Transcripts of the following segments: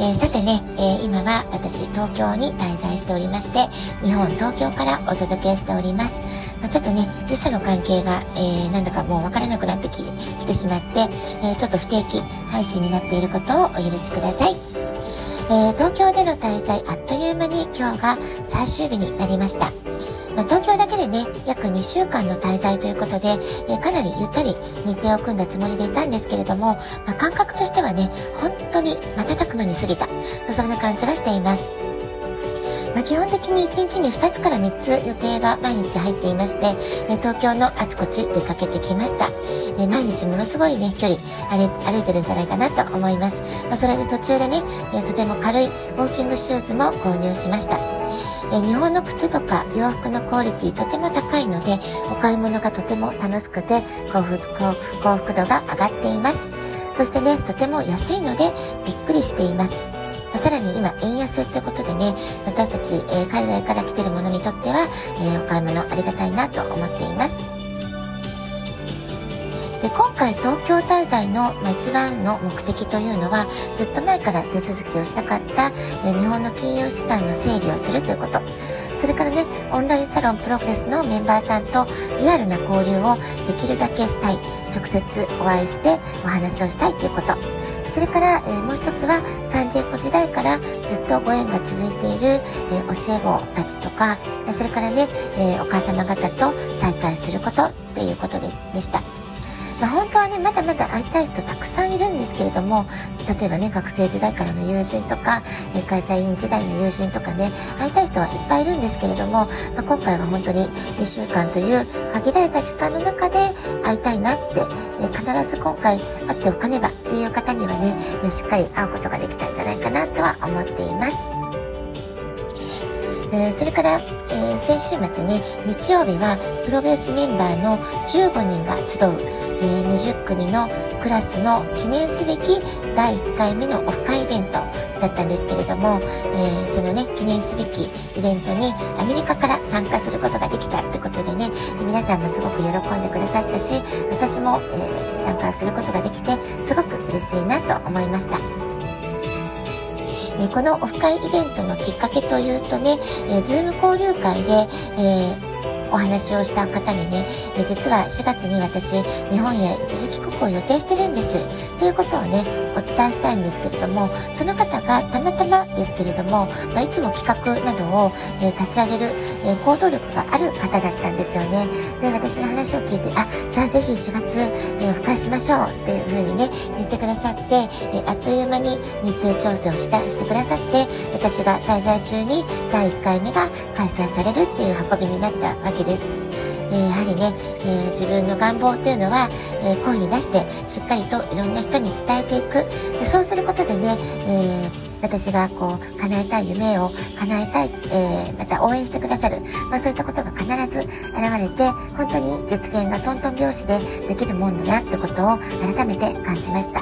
えー、さてね、えー、今は私東京に滞在しておりまして、日本東京からお届けしております。まあ、ちょっとね、時差の関係が、えー、なんだかもうわからなくなってきてしまって、えちょっと不定期配信になっていることをお許しください。え東京での滞在あっという間に今日が最終日になりました。ま、東京だけでね、約2週間の滞在ということで、え、かなりゆったり日程を組んだつもりでいたんですけれども、まあ、感覚としてはね、本当に瞬く間に過ぎた。そんな感じがしています。まあ、基本的に1日に2つから3つ予定が毎日入っていまして、え東京のあちこち出かけてきました。え毎日ものすごいね、距離歩いてるんじゃないかなと思います。まあ、それで途中でね、えとても軽いウォーキングシューズも購入しました。え日本の靴とか洋服のクオリティとても高いので、お買い物がとても楽しくて幸福、幸福度が上がっています。そしてね、とても安いのでびっくりしています。まさらに今、円安ということでね、私たち、えー、海外から来てるものにとっては、えー、お買い物ありがたいなと思っています。で今回東京滞在の、まあ、一番の目的というのはずっと前から手続きをしたかった、え日本の金融資産の整理をするということそれからねオンラインサロンプログレスのメンバーさんとリアルな交流をできるだけしたい直接お会いしてお話をしたいということそれから、えー、もう一つはサンデーコ時代からずっとご縁が続いている、えー、教え子たちとかそれからね、えー、お母様方と再会することっていうことででした。まあ、本当はね、まだまだ会いたい人たくさんいるんですけれども、例えばね、学生時代からの友人とか、え会社員時代の友人とかね、会いたい人はいっぱいいるんですけれども、まあ、今回は本当に2週間という限られた時間の中で会いたいなって、え必ず今回会っておかねばっていう方にはね、しっかり会うことができたんじゃないかなとは思っています。えー、それから、えー、先週末ね、日曜日はプロベースメンバーの15人が集う、え、20組のクラスの記念すべき第1回目のオフ会イベントだったんですけれども、え、そのね、記念すべきイベントにアメリカから参加することができたってことでね、皆さんもすごく喜んでくださったし、私も、え、参加することができて、すごく嬉しいなと思いました。えこのオフ会イベントのきっかけというとね、えー、ズーム交流会で、えーお話をした方にね、え実は4月に私、日本へ一時帰国を予定してるんです。ということをね、お伝えしたいんですけれども、その方がたまたまですけれども、まあ、いつも企画などを、え立ち上げる、え行動力がある方だったんですよね。で、私の話を聞いて、あ、じゃあぜひ4月、えオフ会しましょうっていう風にね、言ってくださって、えあっという間に日程調整をしたしてくださって、私が滞在中に第1回目が開催されるっていう運びになったわけです。えー、やはりね、えー、自分の願望っていうのは、えー、声に出してしっかりといろんな人に伝えていく。そうすることでね、え私がこう叶えたい夢を叶えたい、えまた応援してくださる、まあ、そういったことが必ず現れて本当に実現がトントン拍子でできるもんだなってことを改めて感じました。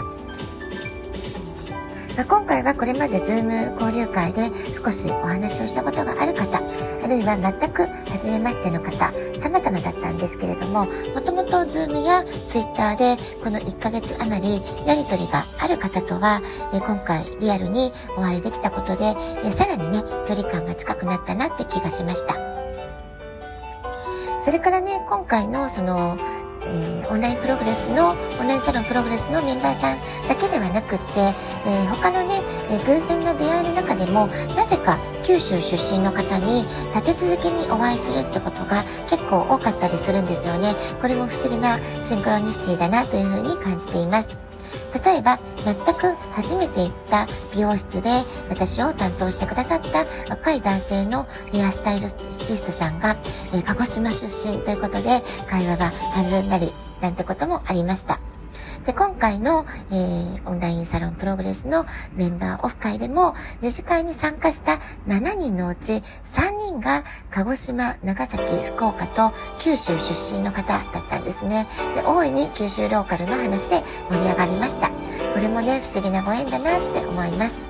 まあ、今回はこれまで Zoom 交流会で少しお話をしたことがある方、あるいは全く初めましての方、様々だったんですけれども、もともと Zoom や Twitter でこの1ヶ月余りやりとりがある方とは、え今回リアルにお会いできたことで、えさらにね、距離感が近くなったなって気がしました。それからね、今回のその、えー、オンラインプログレスの、オンラインサロンプログレスのメンバーさんだけではなくって、えー、他のね、えー、偶然の出会いの中でも、なぜか九州出身の方に立て続けにお会いするってことが結構多かったりするんですよね。これも不思議なシンクロニシティだなというふうに感じています。例えば、全く初めて行った美容室で私を担当してくださった若い男性のヘアスタイルリストさんが、え、鹿児島出身ということで会話が弾んだりなんてこともありました。で、今回の、えー、オンラインサロンプログレスのメンバーオフ会でも、2次会に参加した7人のうち3人が鹿児島、長崎、福岡と九州出身の方だったんですね。で、大いに九州ローカルの話で盛り上がりました。これもね、不思議なご縁だなって思います。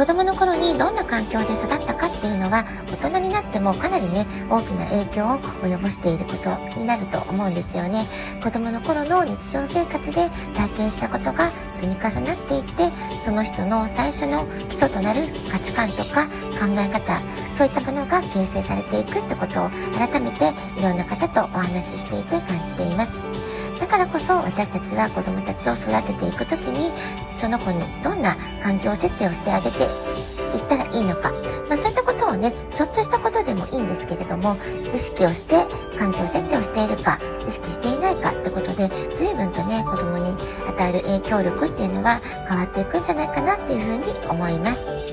子供の頃にどんな環境で育ったかっていうのは大人になってもかなりね大きな影響を及ぼしていることになると思うんですよね。子供の頃の日常生活で体験したことが積み重なっていってその人の最初の基礎となる価値観とか考え方そういったものが形成されていくってことを改めていろんな方とお話ししていて感じています。からこそ私たちは子供たちを育てていく時にその子にどんな環境設定をしてあげていったらいいのか、まあ、そういったことをねちょっとしたことでもいいんですけれども意識をして環境設定をしているか意識していないかってことで随分とね子供に与える影響力っていうのは変わっていくんじゃないかなっていうふうに思います。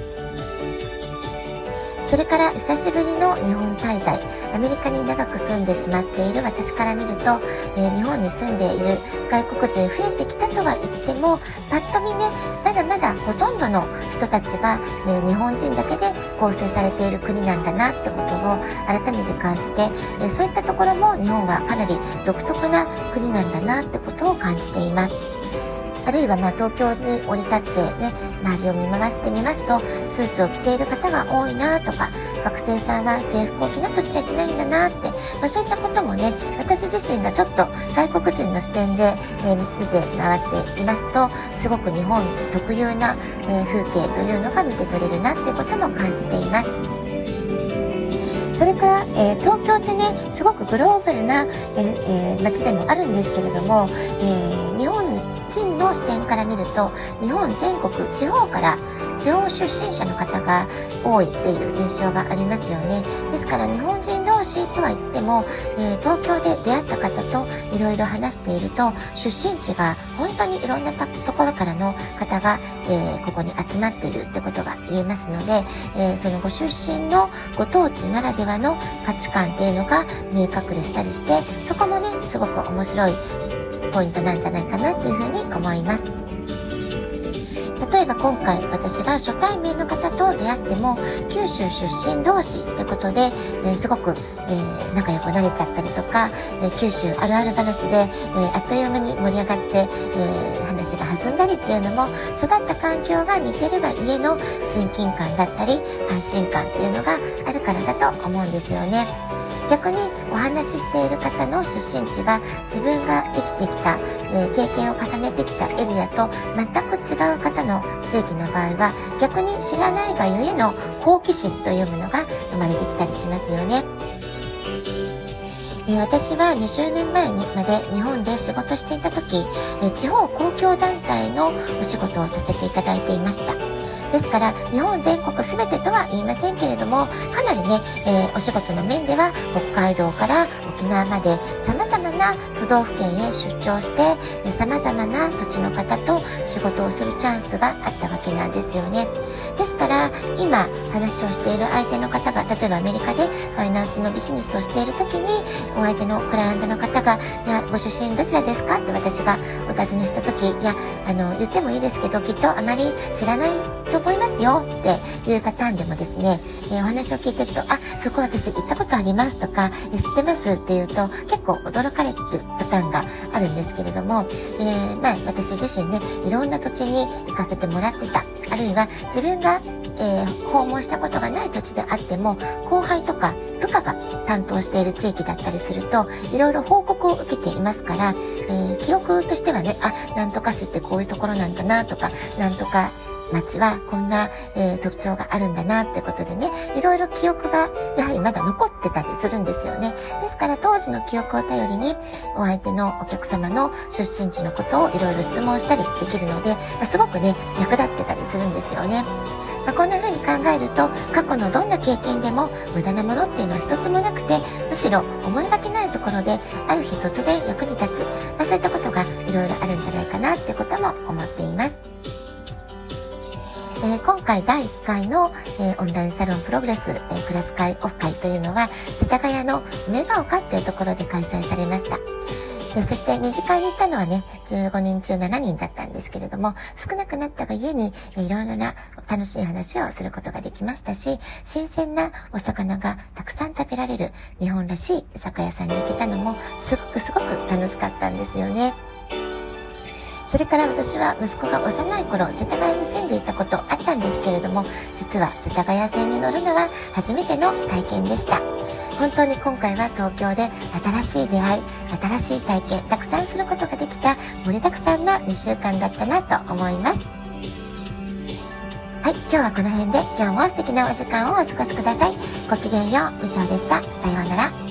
それから久しぶりの日本滞在アメリカに長く住んでしまっている私から見ると、えー、日本に住んでいる外国人増えてきたとは言ってもぱっと見ねまだまだほとんどの人たちが、えー、日本人だけで構成されている国なんだなってことを改めて感じて、えー、そういったところも日本はかなり独特な国なんだなってことを感じています。あるいはま東京に降り立ってね、周りを見回してみますと、スーツを着ている方が多いなとか、学生さんは制服を着なくちゃいけないんだなって、まあ、そういったこともね、私自身がちょっと外国人の視点で、えー、見て回っていますと、すごく日本特有な、えー、風景というのが見て取れるなっていうことも感じています。それから、えー、東京ってね、すごくグローバルな、えー、街でもあるんですけれども、えー、日本人の視点から見ると日本全国地方から地方出身者の方が多いっていう印象がありますよね。ですから日本人同士とは言っても、えー、東京で出会った方といろいろ話していると出身地が本当にいろんなところからの方が、えー、ここに集まっているってことが言えますので、えー、そのご出身のご当地ならではの価値観っていうのが見え隠れしたりしてそこもねすごく面白いポイントなんじゃないかなっていうふうに思います。例えば今回私が初対面の方と出会っても九州出身同士ってことで、えー、すごく、えー、仲良くなれちゃったりとか、えー、九州あるある話で、えあっという間に盛り上がって、え話が弾んだりっていうのも育った環境が似てるがゆえの親近感だったり安心感っていうのがあるからだと思うんですよね。逆にお話ししている方の出身地が自分が生きてきた、えー、経験を重ねてきたエリアと全く違う方の地域の場合は逆に知らないがゆえの好奇心というものが生まれてきたりしますよね。え私は20年前にまで日本で仕事していた時、え地方公共団体のお仕事をさせていただいていました。ですから、日本全国全てとは言いませんけれども、かなりね、えー、お仕事の面では北海道から沖縄まで様々な都道府県へ出張して、え、様々な土地の方と仕事をするチャンスがあったわけなんですよね。ですから、今話をしている相手の方が、例えばアメリカでファイナンスのビジネスをしている時に、お相手のクライアントの方が、いや、ご出身どちらですか？って私がお尋ねした時、いや、あの、言ってもいいですけど、きっとあまり知らないと思いますよっていうパターンでもですね、え、お話を聞いてると、あ、そこ私行ったことありますとか、知ってます？っていうと、結構驚かれるパターンがあるんですけれども、えー、まあ、私自身ね、いろんな土地に行かせてもらってた。あるいは自分が、えー、訪問したことがない土地であっても、後輩とか部下が担当している地域だったりすると、いろいろ報告を受けていますから、えー、記憶としてはね、あ、なんとか市ってこういうところなんだなとか、なんとか街はこんな、えー、特徴があるんだなってことでね、いろいろ記憶がやはりまだ残ってたりするんですよね。ですから当時の記憶を頼りに、お相手のお客様の出身地のことをいろいろ質問したりできるので、ま、すごくね、役立ってたりするんですよね。まあ、こんな風に考えると、過去のどんな経験でも無駄なものっていうのは一つもなくて、むしろ思いがけないところで、ある日突然役に立つ、まあ、そういったことがいろいろあるんじゃないかなってことも思っています。えー、今回第1回の、えー、オンラインサロンプログレス、えー、クラス会オフ会というのは、世田谷の梅ヶ丘っていうところで開催されました。で、そして2次会に行ったのはね、15人中7人だったんですけれども、少なくなったが家に、えいろいろな楽しい話をすることができましたし、新鮮なお魚がたくさん食べられる日本らしい居酒屋さんに行けたのも、すごくすごく楽しかったんですよね。それから私は息子が幼い頃、世田谷に住んでいたことあったんですけれども、実は世田谷線に乗るのは初めての体験でした。本当に今回は東京で新しい出会い、新しい体験、たくさんすることができた盛りだくさんな2週間だったなと思います。はい、今日はこの辺で今日も素敵なお時間をお過ごしください。ごきげんよう、みちょうでした。さようなら。